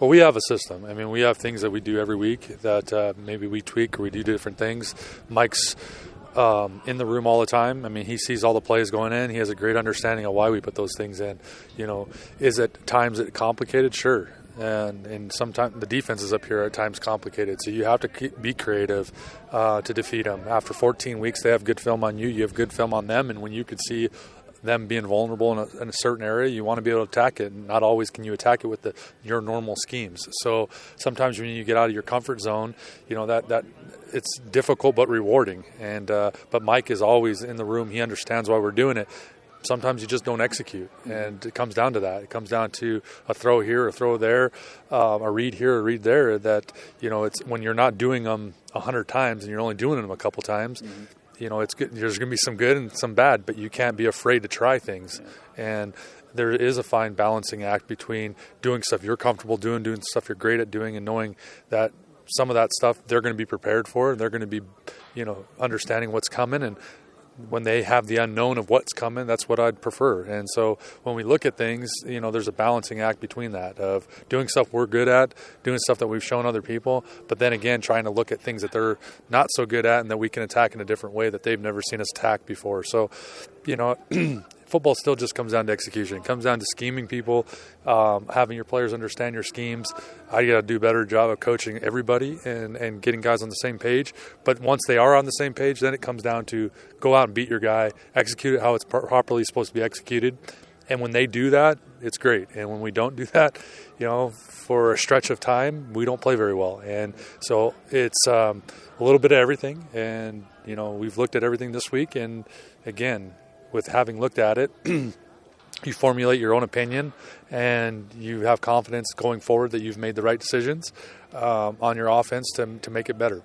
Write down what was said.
Well, we have a system. I mean, we have things that we do every week that uh, maybe we tweak or we do different things. Mike's um, in the room all the time. I mean, he sees all the plays going in. He has a great understanding of why we put those things in. You know, is it times it complicated? Sure. And and sometimes the defense is up here at times complicated, so you have to keep, be creative uh, to defeat them. After 14 weeks, they have good film on you. You have good film on them, and when you could see them being vulnerable in a, in a, certain area, you want to be able to attack it. And not always can you attack it with the, your normal schemes. So sometimes when you get out of your comfort zone, you know that that it's difficult but rewarding. And uh, but Mike is always in the room. He understands why we're doing it. Sometimes you just don't execute, and it comes down to that. It comes down to a throw here, a throw there, um, a read here, a read there. That you know, it's when you're not doing them a hundred times and you're only doing them a couple times. Mm-hmm you know, it's good. There's going to be some good and some bad, but you can't be afraid to try things. And there is a fine balancing act between doing stuff you're comfortable doing, doing stuff you're great at doing, and knowing that some of that stuff they're going to be prepared for. and They're going to be, you know, understanding what's coming and when they have the unknown of what's coming, that's what I'd prefer. And so when we look at things, you know, there's a balancing act between that of doing stuff we're good at, doing stuff that we've shown other people, but then again, trying to look at things that they're not so good at and that we can attack in a different way that they've never seen us attack before. So, you know, football still just comes down to execution. It comes down to scheming people, um, having your players understand your schemes. I got to do a better job of coaching everybody and, and getting guys on the same page. But once they are on the same page, then it comes down to go out and beat your guy, execute it how it's properly supposed to be executed. And when they do that, it's great. And when we don't do that, you know, for a stretch of time, we don't play very well. And so it's um, a little bit of everything. And, you know, we've looked at everything this week. And again, with having looked at it, you formulate your own opinion and you have confidence going forward that you've made the right decisions um, on your offense to, to make it better.